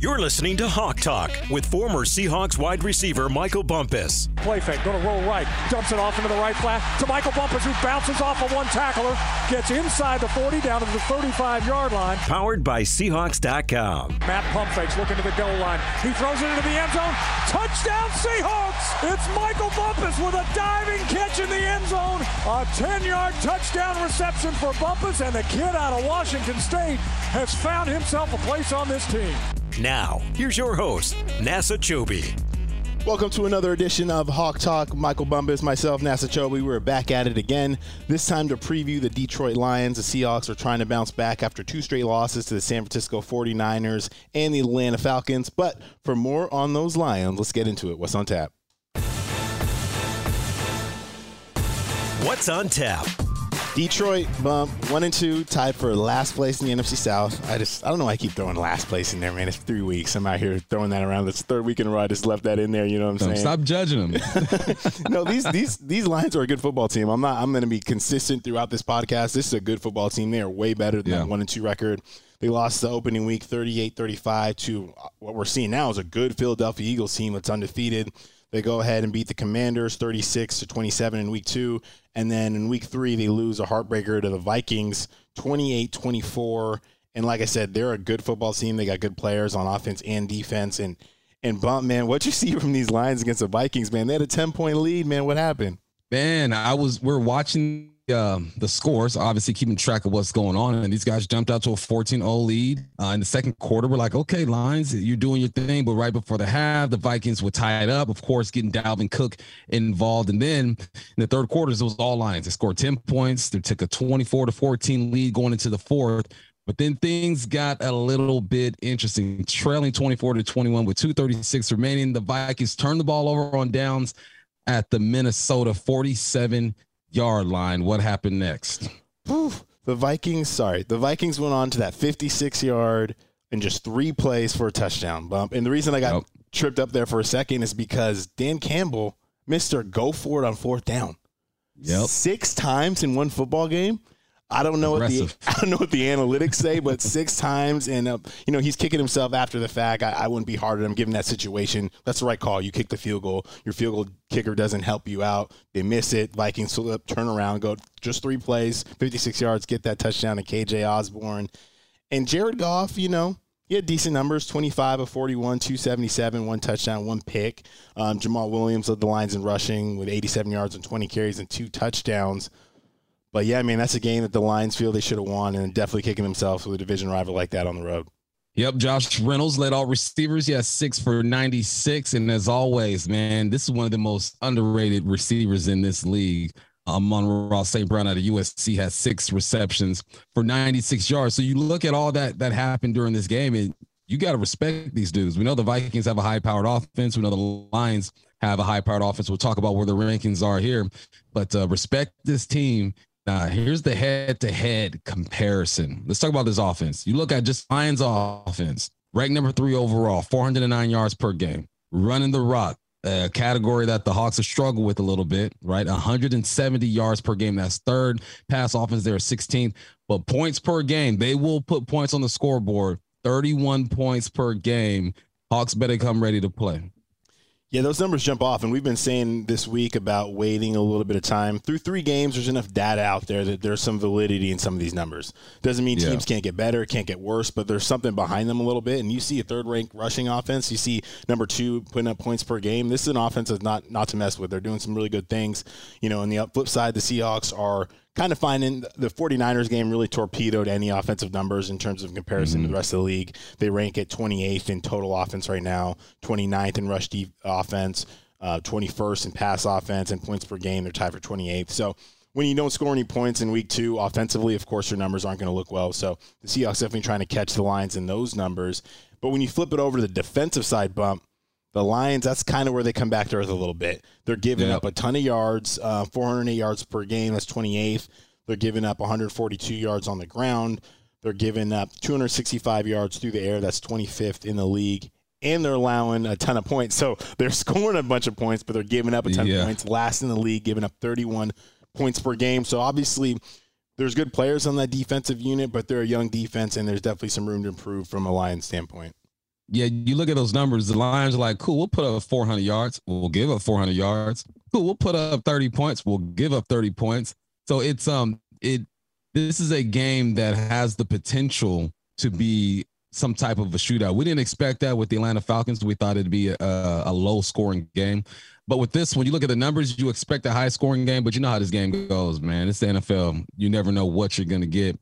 You're listening to Hawk Talk with former Seahawks wide receiver Michael Bumpus. Play fake, going to roll right, dumps it off into the right flat to Michael Bumpus, who bounces off of one tackler, gets inside the 40 down to the 35 yard line. Powered by Seahawks.com. Matt pump fakes, looking to the goal line. He throws it into the end zone. Touchdown Seahawks! It's Michael Bumpus with a diving catch in the end zone. A 10 yard touchdown reception for Bumpus, and the kid out of Washington State has found himself a place on this team. Now, here's your host, NASA Chobe. Welcome to another edition of Hawk Talk. Michael Bumpus, myself, NASA Chobe. We're back at it again. This time to preview the Detroit Lions. The Seahawks are trying to bounce back after two straight losses to the San Francisco 49ers and the Atlanta Falcons. But for more on those Lions, let's get into it. What's on tap? What's on tap? Detroit bump one and two, tied for last place in the NFC South. I just I don't know why I keep throwing last place in there, man. It's three weeks. I'm out here throwing that around. It's third week in a row. I just left that in there. You know what I'm saying? Stop judging them. no, these these these Lions are a good football team. I'm not. I'm going to be consistent throughout this podcast. This is a good football team. They are way better than Yeah. one and two record. They lost the opening week 38-35 to uh, what we're seeing now is a good Philadelphia Eagles team that's undefeated. They go ahead and beat the Commanders 36 to 27 in week 2 and then in week 3 they lose a heartbreaker to the Vikings 28-24 and like I said they're a good football team. They got good players on offense and defense and and bump man, what you see from these Lions against the Vikings, man? They had a 10 point lead, man. What happened? Man, I was we're watching um, the scores, obviously keeping track of what's going on, and these guys jumped out to a 14-0 lead uh, in the second quarter. We're like, okay, Lions, you're doing your thing, but right before the half, the Vikings were tied up. Of course, getting Dalvin Cook involved, and then in the third quarters, it was all Lions. They scored 10 points. They took a 24 to 14 lead going into the fourth. But then things got a little bit interesting. Trailing 24 to 21 with 236 remaining. The Vikings turned the ball over on downs at the Minnesota 47 yard line. What happened next? Oof. The Vikings, sorry, the Vikings went on to that 56 yard in just three plays for a touchdown bump. And the reason I got tripped up there for a second is because Dan Campbell, Mr. Go for it on fourth down. Yep. Six times in one football game. I don't know Aggressive. what the I don't know what the analytics say, but six times and uh, you know he's kicking himself after the fact. I, I wouldn't be hard on him given that situation. That's the right call. You kick the field goal. Your field goal kicker doesn't help you out. They miss it. Vikings flip, turn around, go just three plays, 56 yards, get that touchdown to KJ Osborne. And Jared Goff, you know, he had decent numbers 25 of 41, 277, one touchdown, one pick. Um, Jamaal Williams led the Lions in rushing with 87 yards and 20 carries and two touchdowns. But yeah, I mean, that's a game that the Lions feel they should have won and definitely kicking themselves with a division rival like that on the road. Yep, Josh Reynolds led all receivers. He has six for 96. And as always, man, this is one of the most underrated receivers in this league. Amon-Ra St. Brown out of USC has six receptions for 96 yards. So you look at all that that happened during this game, and you got to respect these dudes. We know the Vikings have a high powered offense. We know the Lions have a high powered offense. We'll talk about where the rankings are here, but uh, respect this team. Uh, here's the head to head comparison. Let's talk about this offense. You look at just Lions offense, ranked number three overall, 409 yards per game, running the rock, a category that the Hawks have struggled with a little bit, right? 170 yards per game. That's third. Pass offense, they're 16th. But points per game, they will put points on the scoreboard 31 points per game. Hawks better come ready to play. Yeah, those numbers jump off, and we've been saying this week about waiting a little bit of time. Through three games, there's enough data out there that there's some validity in some of these numbers. Doesn't mean Yeah. teams can't get better, can't get worse, but there's something behind them a little bit. And you see a third ranked rushing offense, you see number two putting up points per game. This is an offense that's not not to mess with. They're doing some really good things. You know, on the flip side, the Seahawks are kind of finding the 49ers game really torpedoed any offensive numbers in terms of comparison to the rest of the league. They rank at 28th in total offense right now, 29th in rush deep offense, uh, 21st in pass offense, and points per game. They're tied for 28th. So when you don't score any points in week two offensively, of course, your numbers aren't going to look well. So the Seahawks definitely trying to catch the Lions in those numbers. But when you flip it over to the defensive side bump, the Lions, that's kind of where they come back to earth a little bit. They're giving Yep. up a ton of yards, uh, 408 yards per game. That's 28th. They're giving up 142 yards on the ground. They're giving up 265 yards through the air. That's 25th in the league. And they're allowing a ton of points. So they're scoring a bunch of points, but they're giving up a ton Yeah. of points. Last in the league, giving up 31 points per game. So obviously, there's good players on that defensive unit, but they're a young defense, and there's definitely some room to improve from a Lions standpoint. Yeah, you look at those numbers. The Lions are like, cool, we'll put up 400 yards. We'll give up 400 yards. Cool, we'll put up 30 points. We'll give up 30 points. So it's um it this is a game that has the potential to be some type of a shootout. We didn't expect that with the Atlanta Falcons. We thought it'd be a, a low scoring game. But with this, when you look at the numbers, you expect a high scoring game, but you know how this game goes, man. It's the NFL. You never know what you're going to get.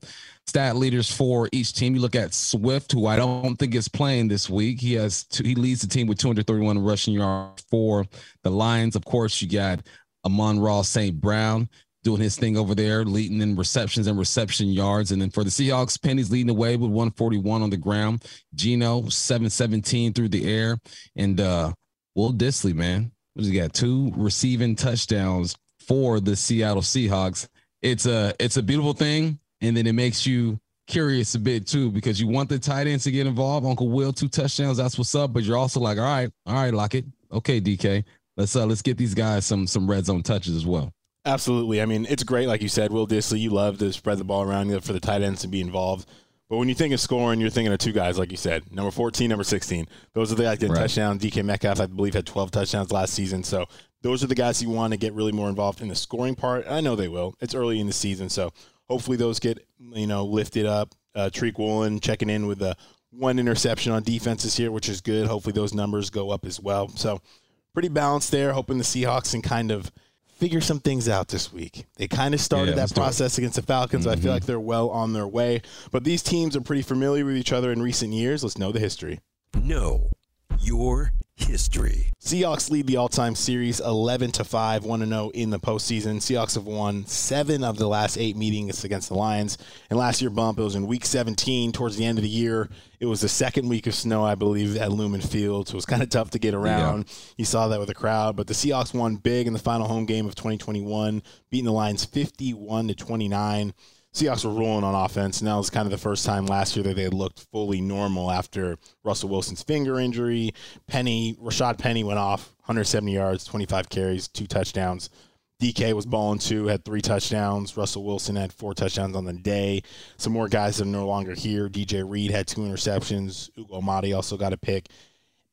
Stat leaders for each team. You look at Swift, who I don't think is playing this week. He has two, he leads the team with 231 rushing yards for the Lions. Of course, you got Amon-Ra St. Brown doing his thing over there, leading in receptions and reception yards. And then for the Seahawks, Penny's leading the way with 141 on the ground. Geno 717 through the air. And uh Will Dissly, man. He got two receiving touchdowns for the Seattle Seahawks. It's a it's a beautiful thing. And then it makes you curious a bit too, because you want the tight ends to get involved. Uncle Will, two touchdowns, that's what's up. But you're also like, all right, all right, lock it. Okay, DK. Let's uh let's get these guys some some red zone touches as well. Absolutely. I mean, it's great, like you said, Will Dissly. You love to spread the ball around for the tight ends to be involved. But when you think of scoring, you're thinking of two guys, like you said, number 14, number 16. Those are the guys getting right. touchdowns. DK Metcalf, I believe, had 12 touchdowns last season. So those are the guys you want to get really more involved in the scoring part. I know they will. It's early in the season, so hopefully those get you know lifted up. Uh, Tariq Woolen checking in with a one interception on defenses here, which is good. Hopefully those numbers go up as well. So pretty balanced there. Hoping the Seahawks can kind of – figure some things out this week. They kind of started yeah, that process against the Falcons. Mm-hmm. I feel mm-hmm. like they're well on their way. But these teams are pretty familiar with each other in recent years. Let's know the history. Know your history. Seahawks lead the all-time series 11 to 5, 1 0 in the postseason. Seahawks have won 7 of the last 8 meetings against the Lions. And last year bump it was in week 17 towards the end of the year. It was the second week of snow, I believe, at Lumen Field, so it was kind of tough to get around. Yeah. You saw that with the crowd, but the Seahawks won big in the final home game of 2021, beating the Lions 51 to 29. Seahawks were rolling on offense, that was kind of the first time last year that they looked fully normal after Russell Wilson's finger injury. Penny, Rashaad Penny went off 170 yards, 25 carries, two touchdowns. DK was balling too, had three touchdowns. Russell Wilson had four touchdowns on the day. Some more guys that are no longer here. DJ Reed had two interceptions. Ugo Amadi also got a pick.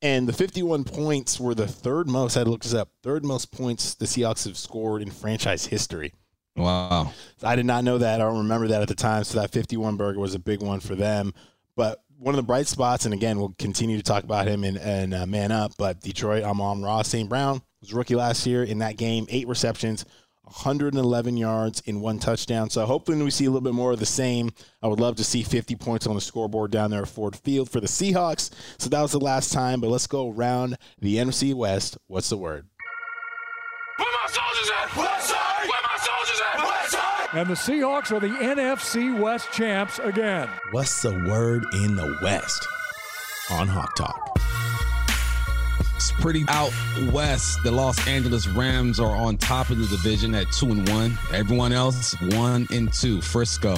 And the 51 points were the third most, I had to look this up, third most points the Seahawks have scored in franchise history. Wow. I did not know that. I don't remember that at the time. So that 51 burger was a big one for them. But one of the bright spots, and again, we'll continue to talk about him and, in uh, Man Up, but Detroit, Amon-Ra St. Brown was rookie last year in that game, eight receptions, 111 yards in one touchdown. So hopefully we see a little bit more of the same. I would love to see 50 points on the scoreboard down there at Ford Field for the Seahawks. So that was the last time, but let's go around the NFC West. What's the word? And the Seahawks are the NFC West champs again. What's the word in the West? On Hawk Talk. It's pretty out west. The Los Angeles Rams are on top of the division at two and one. Everyone else one and two. Frisco,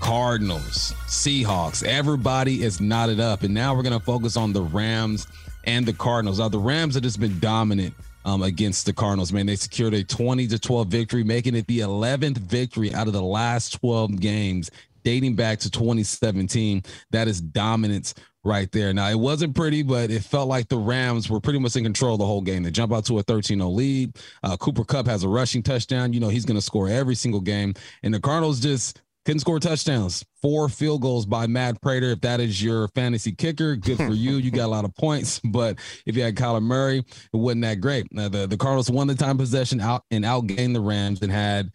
Cardinals, Seahawks. Everybody is knotted up, and now we're gonna focus on the Rams and the Cardinals. Now the Rams have just been dominant um, against the Cardinals. Man, they secured a 20 to 12 victory, making it the 11th victory out of the last 12 games dating back to 2017. That is dominance right there. Now, it wasn't pretty, but it felt like the Rams were pretty much in control the whole game. They jump out to a 13 0 lead. Uh, Cooper Kupp has a rushing touchdown. You know, he's going to score every single game. And the Cardinals just couldn't score touchdowns. Four field goals by Matt Prater. If that is your fantasy kicker, good for you. You got a lot of points. But if you had Kyler Murray, it wasn't that great. Now, the, the Cardinals won the time possession out and outgained the Rams and had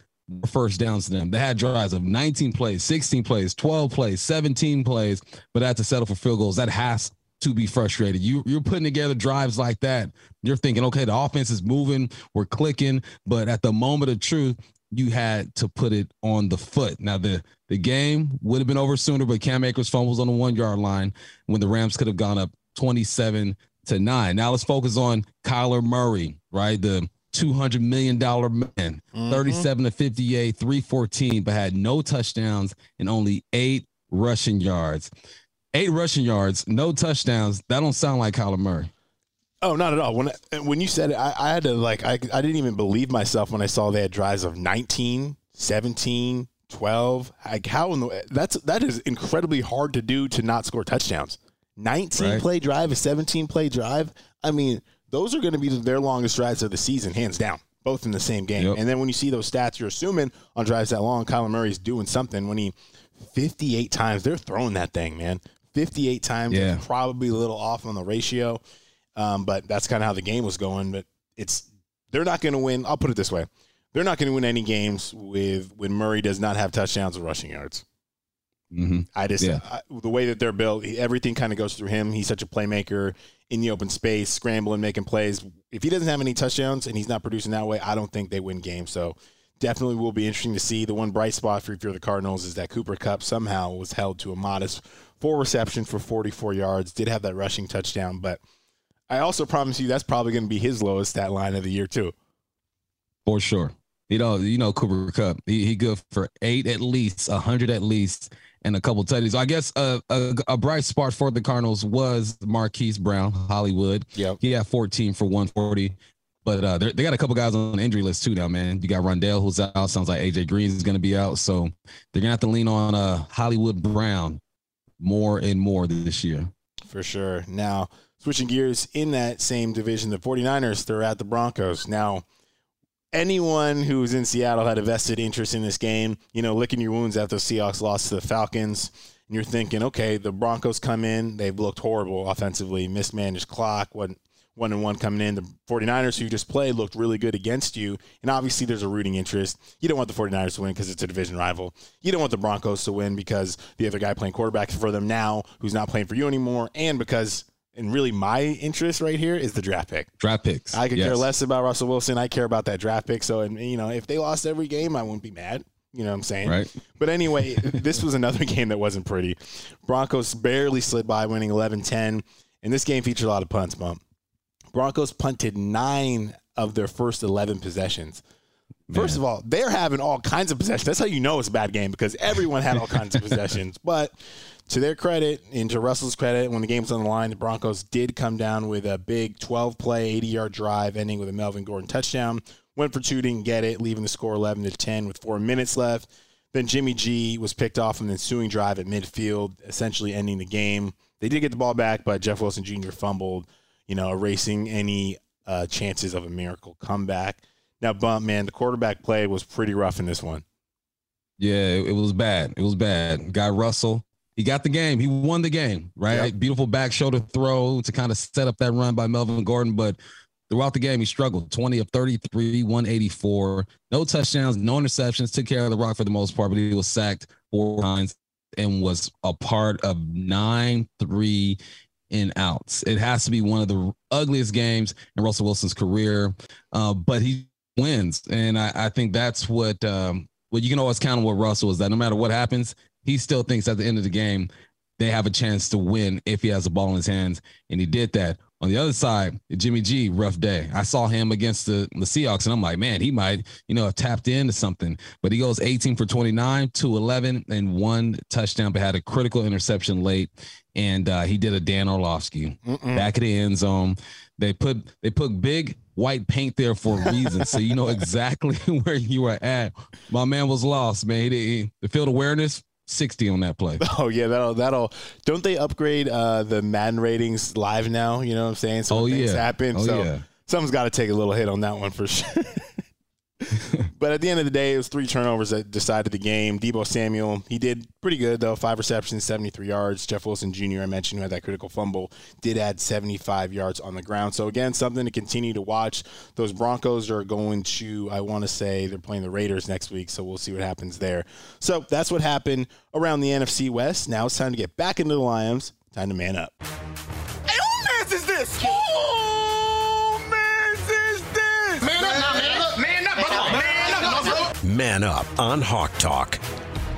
first downs to them. They had drives of 19 plays, 16 plays, 12 plays, 17 plays, but had to settle for field goals. That has to be frustrated. You you're putting together drives like that. You're thinking, okay, the offense is moving, we're clicking, but at the moment of truth, you had to put it on the foot. Now the the game would have been over sooner, but Cam Akers fumbles on the one yard line when the Rams could have gone up 27 to nine. Now let's focus on Kyler Murray, right? The $200 million man, mm-hmm. 37 to 58, 314, but had no touchdowns and only eight rushing yards. Eight rushing yards, no touchdowns. That don't sound like Kyler Murray. Oh, not at all. When when you said it, I, I had to like I, I didn't even believe myself when I saw they had drives of 19, 17, 12. Like how in the that's that is incredibly hard to do to not score touchdowns. 19 Right. play drive, a 17 play drive. I mean, those are going to be their longest drives of the season, hands down, both in the same game. Yep. And then when you see those stats, you're assuming on drives that long, Kyler Murray's doing something. When he 58 times, they're throwing that thing, man. 58 times, Yeah. probably a little off on the ratio, um, but that's kind of how the game was going. But it's they're not going to win. I'll put it this way: they're not going to win any games with when Murray does not have touchdowns or rushing yards. hmm I just Yeah. I, the way that they're built, everything kind of goes through him. He's such a playmaker in the open space, scrambling, making plays. If he doesn't have any touchdowns and he's not producing that way, I don't think they win games. So definitely will be interesting to see. The one bright spot for if you're the Cardinals is that Cooper Kupp somehow was held to a modest four reception for 44 yards. Did have that rushing touchdown, but I also promise you that's probably going to be his lowest stat line of the year too. For sure. You know, you know Cooper Kupp. He he good for eight at least, a hundred at least, and a couple tutties. I guess uh, a a bright spot for the Cardinals was Marquise Brown, Hollywood. Yeah, He had 14 for 140. But uh, they they got a couple guys on the injury list too now, man. You got Rondale who's out. Sounds like AJ Green is going to be out. So they're going to have to lean on uh, Hollywood Brown more and more this year. For sure. Now, switching gears in that same division, the 49ers, they're at the Broncos. Now, anyone who's in Seattle had a vested interest in this game, you know, licking your wounds after the Seahawks lost to the Falcons. And you're thinking, okay, the Broncos come in, they've looked horrible offensively, mismanaged clock, one one and one coming in. The 49ers who just played looked really good against you. And obviously there's a rooting interest. You don't want the 49ers to win because it's a division rival. You don't want the Broncos to win because the other guy playing quarterback for them now who's not playing for you anymore and because and really my interest right here is the draft pick. Draft picks. I could care less about Russell Wilson. I care about that draft pick. So, and you know, if they lost every game, I wouldn't be mad. You know what I'm saying? Right. But anyway, this was another game that wasn't pretty. Broncos barely slid by, winning 11 10. And this game featured a lot of punts, bump. Broncos punted nine of their first 11 possessions. First of all, they're having all kinds of possessions. That's how you know it's a bad game because everyone had all kinds of possessions. But to their credit and to Russell's credit, when the game was on the line, the Broncos did come down with a big 12 play, 80 yard drive, ending with a Melvin Gordon touchdown. Went for two, didn't get it, leaving the score 11 to 10 with four minutes left. Then Jimmy G was picked off the ensuing drive at midfield, essentially ending the game. They did get the ball back, but Jeff Wilson Jr. fumbled, you know, erasing any uh, chances of a miracle comeback. Now, bump man, the quarterback play was pretty rough in this one. Yeah, it, it was bad. It was bad. Guy Russell, he got the game. He won the game, right? Yep. Beautiful back shoulder throw to kind of set up that run by Melvin Gordon. But throughout the game, he struggled 20 of 33, 184. No touchdowns, no interceptions. Took care of the rock for the most part, but he was sacked four times and was a part of nine, three, in outs. It has to be one of the ugliest games in Russell Wilson's career, uh, but he wins, and I, I think that's what um, what you can always count on with Russell is that no matter what happens, he still thinks at the end of the game they have a chance to win if he has the ball in his hands, and he did that. On the other side, Jimmy G, rough day. I saw him against the, the Seahawks, and I'm like, man, he might, you know, have tapped into something. But he goes 18 for 29, 2 11, and one touchdown, but had a critical interception late. And uh, he did a Dan Orlovsky back of the end zone. They put they put big white paint there for a reason, so you know exactly where you were at. My man was lost, man. He, he, the field awareness, 60 on that play. Oh yeah, that'll that'll. Don't they upgrade uh, the Madden ratings live now? You know what I'm saying? So Oh, yeah. happen. Oh, so yeah. someone's got to take a little hit on that one for sure. but at the end of the day, it was three turnovers that decided the game. Deebo Samuel, he did pretty good though. Five receptions, 73 yards. Jeff Wilson Jr. I mentioned who had that critical fumble did add 75 yards on the ground. So again, something to continue to watch. Those Broncos are going to, I want to say, they're playing the Raiders next week. So we'll see what happens there. So that's what happened around the NFC West. Now it's time to get back into the Lions. Time to man up. Man up on Hawk Talk.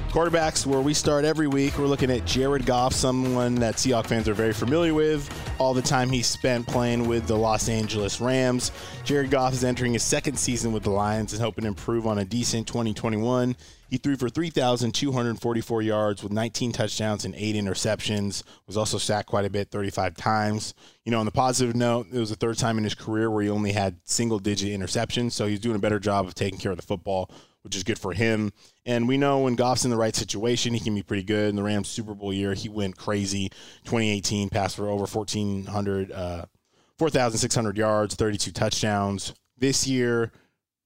Quarterbacks, where we start every week, we're looking at Jared Goff, someone that Seahawks fans are very familiar with. All the time he spent playing with the Los Angeles Rams. Jared Goff is entering his second season with the Lions and hoping to improve on a decent 2021. He threw for 3,244 yards with 19 touchdowns and eight interceptions. Was also sacked quite a bit, 35 times. You know, on the positive note, it was the third time in his career where he only had single digit interceptions. So he's doing a better job of taking care of the football which is good for him. And we know when Goff's in the right situation, he can be pretty good. In the Rams Super Bowl year, he went crazy. 2018 passed for over 1,400, uh, 4,600 yards, 32 touchdowns. This year,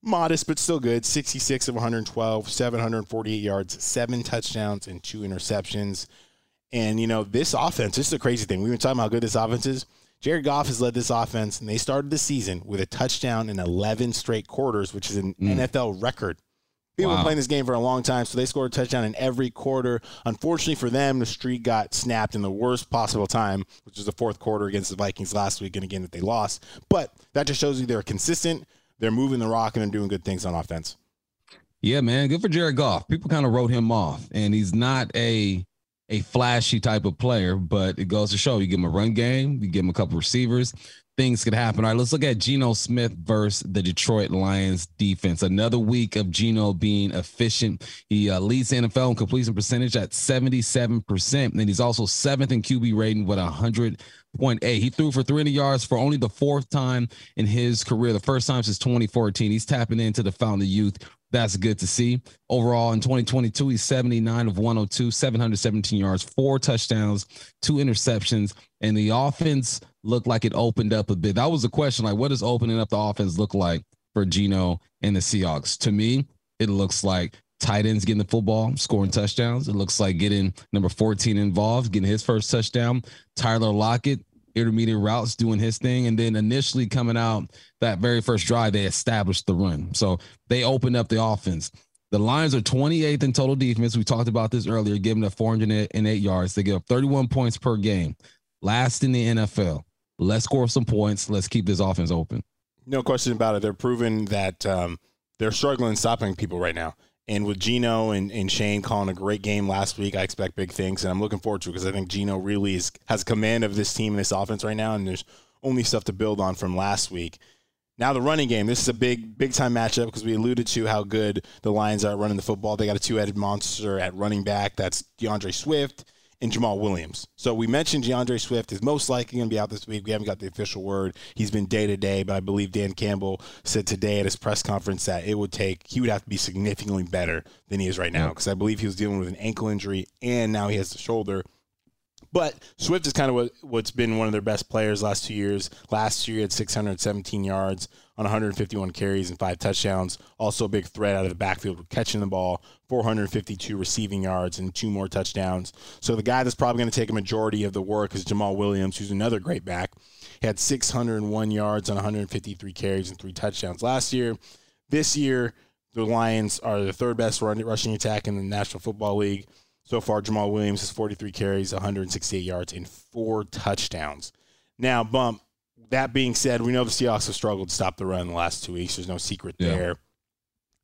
modest but still good 66 of 112 748 yards seven touchdowns and two interceptions and you know this offense this is a crazy thing we've been talking about how good this offense is jared goff has led this offense and they started the season with a touchdown in 11 straight quarters which is an mm. nfl record People wow. been playing this game for a long time, so they scored a touchdown in every quarter. Unfortunately for them, the streak got snapped in the worst possible time, which was the fourth quarter against the Vikings last week, and again that they lost. But that just shows you they're consistent they're moving the rock and they're doing good things on offense. Yeah, man, good for Jared Goff. People kind of wrote him off, and he's not a a flashy type of player, but it goes to show you give him a run game, you give him a couple receivers, things could happen. All right, let's look at Geno Smith versus the Detroit Lions defense. Another week of Geno being efficient. He uh, leads the NFL in completion percentage at 77%, and he's also seventh in QB rating with 100 point eight. He threw for 300 yards for only the fourth time in his career, the first time since 2014. He's tapping into the fountain of youth. That's good to see. Overall, in 2022, he's 79 of 102, 717 yards, four touchdowns, two interceptions, and the offense looked like it opened up a bit. That was the question. Like, what does opening up the offense look like for Geno and the Seahawks? To me, it looks like tight ends getting the football, scoring touchdowns. It looks like getting number 14 involved, getting his first touchdown. Tyler Lockett, intermediate routes, doing his thing. And then initially coming out that very first drive, they established the run. So they opened up the offense. The Lions are 28th in total defense. We talked about this earlier, giving up 408 yards. They give up 31 points per game. Last in the NFL. Let's score some points. Let's keep this offense open. No question about it. They're proving that um, they're struggling stopping people right now. And with Geno and, and Shane calling a great game last week, I expect big things, and I'm looking forward to it because I think Geno really is, has command of this team and this offense right now, and there's only stuff to build on from last week. Now the running game. This is a big, big time matchup because we alluded to how good the Lions are running the football. They got a two-headed monster at running back. That's D'Andre Swift and Jamaal Williams. So we mentioned D'Andre Swift is most likely going to be out this week. We haven't got the official word. He's been day to day, but I believe Dan Campbell said today at his press conference that it would take, he would have to be significantly better than he is right now because I believe he was dealing with an ankle injury and now he has the shoulder. But Swift is kind of what, what's been one of their best players last two years. Last year, he had 617 yards on 151 carries and five touchdowns. Also, a big threat out of the backfield catching the ball, 452 receiving yards and two more touchdowns. So the guy that's probably going to take a majority of the work is Jamaal Williams, who's another great back. He had 601 yards on 153 carries and three touchdowns last year. This year, the Lions are the third best rushing attack in the National Football League. So far, Jamaal Williams has 43 carries, 168 yards, and four touchdowns. Now, bump. That being said, we know the Seahawks have struggled to stop the run the last two weeks. There's no secret yeah. there.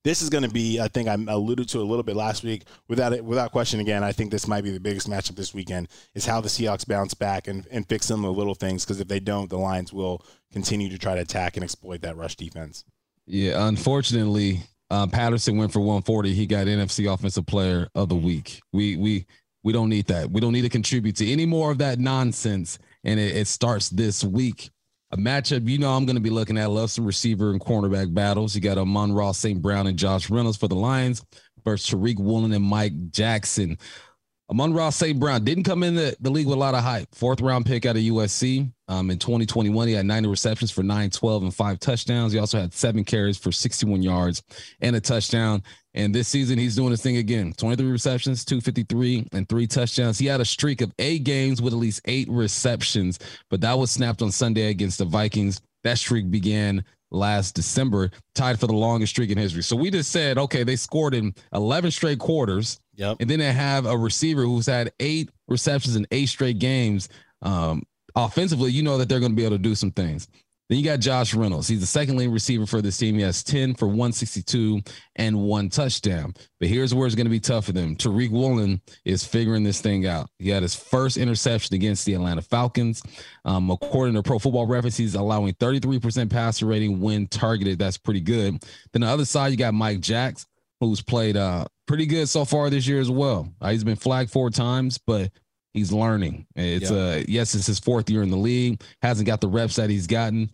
This is going to be, I think I alluded to a little bit last week. Without it, without question, again, I think this might be the biggest matchup this weekend. Is how the Seahawks bounce back and, and fix some of the little things. Because if they don't, the Lions will continue to try to attack and exploit that rush defense. Yeah, unfortunately, uh, Patterson went for 140. He got NFC Offensive Player of the Week. We we we don't need that. We don't need to contribute to any more of that nonsense. And it, it starts this week. A matchup, you know, I'm going to be looking at. Love some receiver and cornerback battles. You got Amon-Ra St. Brown and Josh Reynolds for the Lions versus Tariq Woolen and Mike Jackson. Amon-Ra St. Brown didn't come in the, the league with a lot of hype. Fourth round pick out of USC. Um, in 2021, he had 90 receptions for 912 and five touchdowns. He also had seven carries for 61 yards and a touchdown. And this season, he's doing his thing again 23 receptions, 253, and three touchdowns. He had a streak of eight games with at least eight receptions, but that was snapped on Sunday against the Vikings. That streak began last December, tied for the longest streak in history. So we just said, okay, they scored in 11 straight quarters. Yep. And then they have a receiver who's had eight receptions in eight straight games. Um, offensively, you know that they're going to be able to do some things. Then you got Josh Reynolds. He's the second leading receiver for this team. He has 10 for 162 and one touchdown. But here's where it's going to be tough for them. Tariq Woolen is figuring this thing out. He had his first interception against the Atlanta Falcons. Um, according to Pro Football Reference, he's allowing 33% passer rating when targeted. That's pretty good. Then the other side, you got Mike Jacks, who's played uh, pretty good so far this year as well. Uh, he's been flagged four times, but He's learning. It's yeah. uh yes, it's his fourth year in the league. Hasn't got the reps that he's gotten,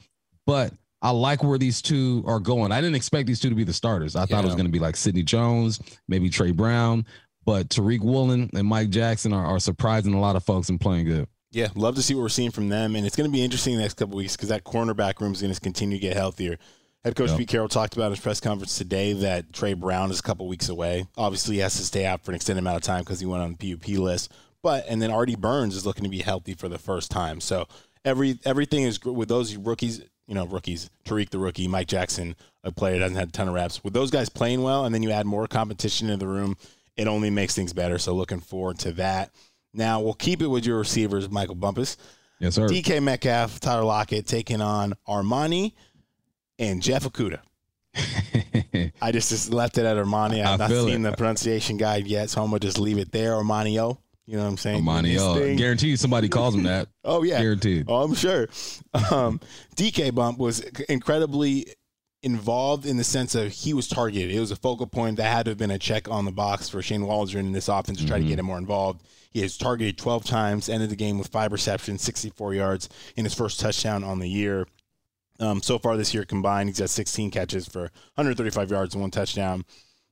but I like where these two are going. I didn't expect these two to be the starters. I yeah. thought it was going to be like Sidney Jones, maybe Tre Brown, but Tariq Woolen and Mike Jackson are, are surprising a lot of folks and playing good. Yeah, love to see what we're seeing from them, and it's going to be interesting the next couple weeks because that cornerback room is going to continue to get healthier. Head coach yep. Pete Carroll talked about in his press conference today that Tre Brown is a couple weeks away. Obviously, he has to stay out for an extended amount of time because he went on the PUP list. But and then Artie Burns is looking to be healthy for the first time. So every everything is with those rookies. You know, rookies. Tariq the rookie, Mike Jackson, a player that doesn't have a ton of reps. With those guys playing well, and then you add more competition in the room, it only makes things better. So looking forward to that. Now we'll keep it with your receivers, Michael Bumpus. Yes, sir. DK Metcalf, Tyler Lockett taking on Armani and Jeff Okudah. I just, just left it at Armani. I've not seen it. the pronunciation guide yet, so I'm gonna just leave it there. Armanio. You know what I'm saying? Armanio. Guarantee somebody calls him that. oh yeah. Guaranteed. Oh, I'm sure. Um, DK Bump was incredibly involved in the sense of he was targeted. It was a focal point that had to have been a check on the box for Shane Waldron in this offense to try mm-hmm. to get him more involved. He has targeted 12 times, ended the game with five receptions, 64 yards in his first touchdown on the year. Um, so far this year combined, he's got 16 catches for 135 yards and one touchdown.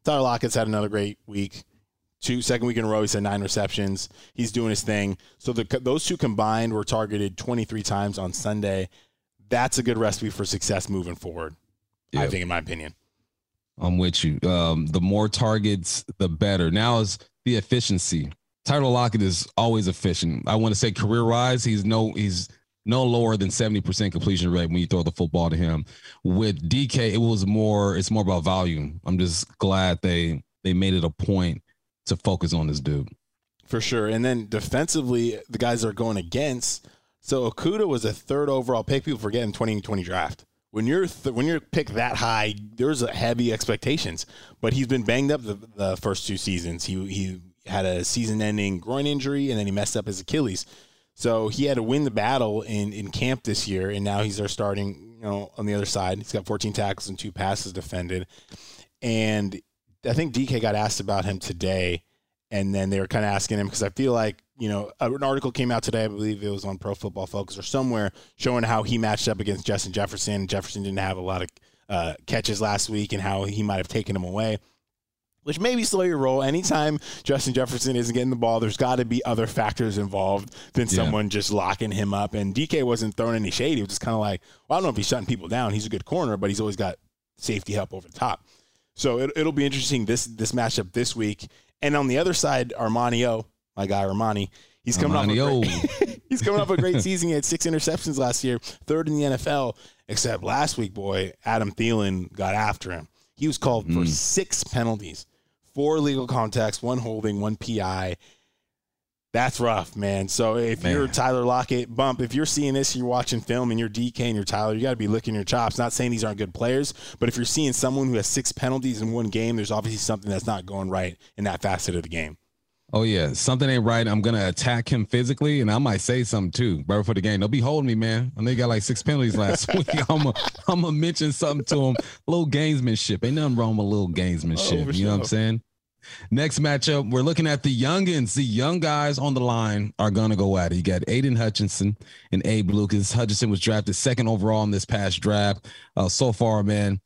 Tyler Lockett's had another great week. Two second week in a row, he's had nine receptions. He's doing his thing. So the, those two combined were targeted 23 times on Sunday. That's a good recipe for success moving forward. Yep. I think, in my opinion. I'm with you. Um, the more targets, the better. Now is the efficiency. Tyler Lockett is always efficient. I want to say career wise, he's no he's no lower than 70% completion rate when you throw the football to him. With DK, it was more, it's more about volume. I'm just glad they they made it a point to focus on this dude. For sure. And then defensively, the guys are going against. So Okudah was a third overall pick. People forget in 2020 draft. When you're th- when you're picked that high, there's a heavy expectations. But he's been banged up the, the first two seasons. He he had a season-ending groin injury, and then he messed up his Achilles. So he had to win the battle in, in camp this year, and now he's there starting, you know, on the other side. He's got 14 tackles and two passes defended. And I think DK got asked about him today, and then they were kind of asking him because I feel like, you know, an article came out today, I believe it was on Pro Football Focus or somewhere, showing how he matched up against Justin Jefferson. Jefferson didn't have a lot of uh, catches last week and how he might have taken him away which maybe slow your roll. Anytime Justin Jefferson isn't getting the ball, there's got to be other factors involved than yeah. someone just locking him up. And DK wasn't throwing any shade. He was just kind of like, well, I don't know if he's shutting people down. He's a good corner, but he's always got safety help over the top. So it, will be interesting this this matchup this week. And on the other side, Armanio, my guy Armani, he's coming Armanio. off. A great, he's coming off a great season. He had six interceptions last year, third in the NFL. Except last week, boy, Adam Thielen got after him. He was called mm. for six penalties four legal contacts, one holding, one PI. That's rough, man. So if man. you're Tyler Lockett, bump, if you're seeing this, you're watching film and you're DK and you're Tyler, you got to be licking your chops. Not saying these aren't good players, but if you're seeing someone who has six penalties in one game, there's obviously something that's not going right in that facet of the game. Oh yeah, something ain't right. I'm gonna attack him physically, and I might say something too, right before the game. They'll be holding me, man. I know he got like six penalties last week. I'm gonna I'm gonna mention something to him. A little gamesmanship. Ain't nothing wrong with a little gamesmanship. Oh, you sure. know what I'm saying? Next matchup, we're looking at the youngins. The young guys on the line are gonna go at it. You got Aidan Hutchinson and Abe Lucas. Hutchinson was drafted second overall in this past draft. Uh, so far, man,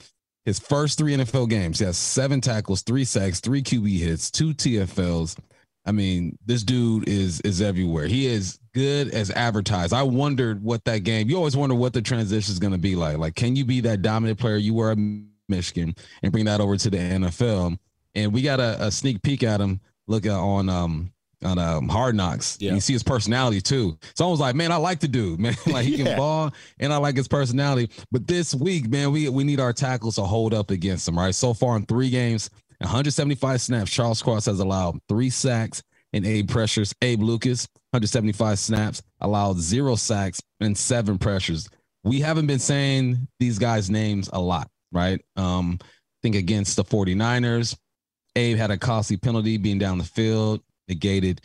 his first three NFL games, he has seven tackles, three sacks, three QB hits, two TFLs. I mean, this dude is is everywhere. He is good as advertised. I wondered what that game. You always wonder what the transition is going to be like. Like, can you be that dominant player you were at Michigan and bring that over to the NFL? and we got a, a sneak peek at him. Look on um on um, Hard Knocks. Yeah. You see his personality too. So I was like, man, I like the dude, man. like he yeah. can ball, and I like his personality. But this week, man, we we need our tackles to hold up against him. Right. So far in three games, 175 snaps. Charles Cross has allowed three sacks and eight pressures. Abe Lucas, 175 snaps, allowed zero sacks and seven pressures. We haven't been saying these guys' names a lot, right? Um, I think against the 49ers, Abe had a costly penalty being down the field, negated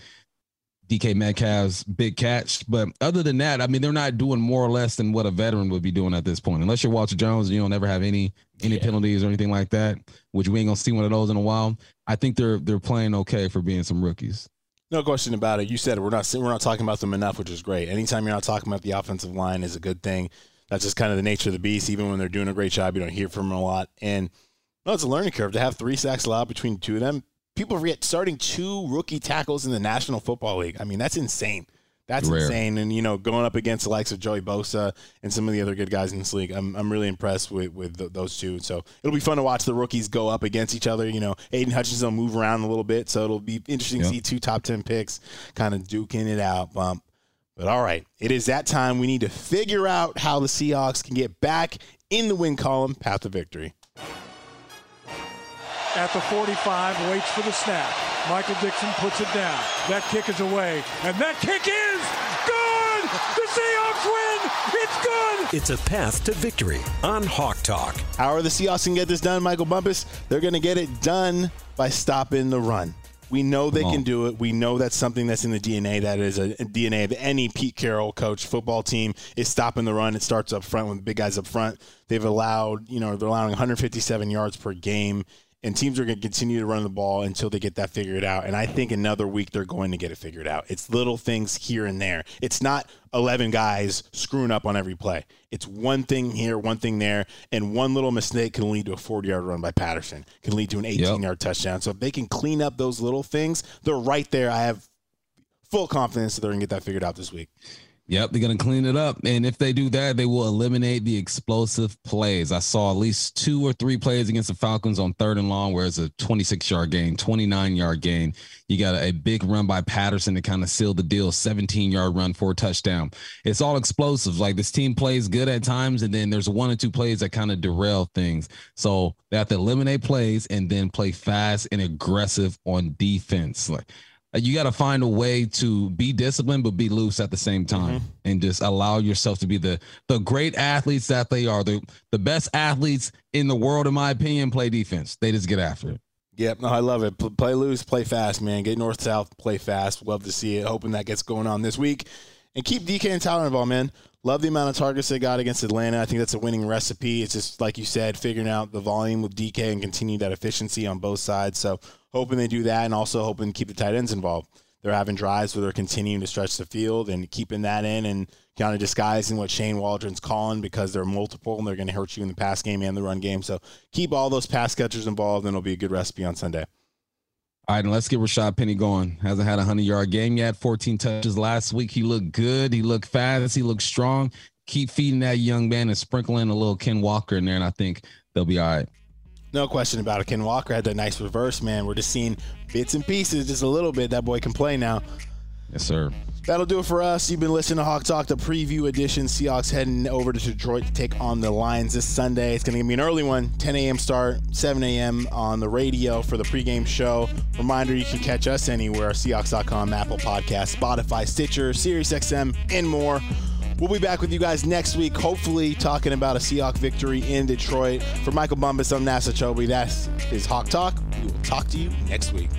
DK Metcalf's big catch. But other than that, I mean, they're not doing more or less than what a veteran would be doing at this point. Unless you're Walter Jones, and you don't ever have any any yeah. penalties or anything like that, which we ain't gonna see one of those in a while. I think they're they're playing okay for being some rookies. No question about it. You said it. We're not we're not talking about them enough, which is great. Anytime you're not talking about the offensive line is a good thing. That's just kind of the nature of the beast. Even when they're doing a great job, you don't hear from them a lot. And no, it's a learning curve to have three sacks allowed between two of them. People forget starting two rookie tackles in the National Football League. I mean, that's insane. That's Rare. insane. And, you know, going up against the likes of Joey Bosa and some of the other good guys in this league, I'm, I'm really impressed with, with th- those two. So it'll be fun to watch the rookies go up against each other. You know, Aidan Hutchinson will move around a little bit. So it'll be interesting Yep. to see two top 10 picks kind of duking it out. Bump. But all right, it is that time. We need to figure out how the Seahawks can get back in the win column, path to victory. At the 45, waits for the snap. Michael Dickson puts it down. That kick is away, and that kick is good. The Seahawks win. It's good. It's a path to victory on Hawk Talk. How are the Seahawks going to get this done, Michael Bumpus? They're going to get it done by stopping the run. We know they can do it. We know that's something that's in the DNA. That is a, a DNA of any Pete Carroll coach football team is stopping the run. It starts up front with big guys up front. They've allowed, you know, they're allowing 157 yards per game, and teams are going to continue to run the ball until they get that figured out. And I think another week they're going to get it figured out. It's little things here and there. It's not 11 guys screwing up on every play. It's one thing here, one thing there, and one little mistake can lead to a 40 yard run by Patterson, can lead to an 18 yard touchdown. So if they can clean up those little things, they're right there. I have full confidence that they're going to get that figured out this week. Yep, they're gonna clean it up, and if they do that, they will eliminate the explosive plays. I saw at least two or three plays against the Falcons on third and long, where it's a 26 yard gain, 29 yard gain. You got a, a big run by Patterson to kind of seal the deal, 17 yard run for a touchdown. It's all explosive. Like this team plays good at times, and then there's one or two plays that kind of derail things. So they have to eliminate plays and then play fast and aggressive on defense. Like you got to find a way to be disciplined but be loose at the same time mm-hmm. and just allow yourself to be the the great athletes that they are the the best athletes in the world in my opinion play defense they just get after it Yep, no, I love it. Play loose, play fast, man. Get north south, play fast. Love to see it. Hoping that gets going on this week. And keep DK and Tyler involved, man. Love the amount of targets they got against Atlanta. I think that's a winning recipe. It's just like you said, figuring out the volume with DK and continue that efficiency on both sides. So hoping they do that, and also hoping to keep the tight ends involved. They're having drives where they're continuing to stretch the field and keeping that in and kind of disguising what Shane Waldron's calling because they're multiple and they're going to hurt you in the pass game and the run game. So keep all those pass catchers involved, and it'll be a good recipe on Sunday. All right and let's get Rashaad Penny going hasn't had a 100 yard game yet 14 touches last week he looked good he looked fast he looked strong keep feeding that young man and sprinkling a little Ken Walker in there and I think they'll be all right No question about it. Ken Walker had that nice reverse, man. We're just seeing bits and pieces, just a little bit. That boy can play now. Yes sir That'll do it for us. You've been listening to Hawk Talk, the preview edition. Seahawks heading over to Detroit to take on the Lions this Sunday. It's going to be an early one, 10 a.m. start, 7 a.m. on the radio for the pregame show. Reminder you can catch us anywhere Seahawks.com, Apple Podcast, Spotify, Stitcher, SiriusXM, and more. We'll be back with you guys next week, hopefully talking about a Seahawk victory in Detroit. For Michael Bumpus, I'm Nasa Chobe. That is Hawk Talk. We will talk to you next week.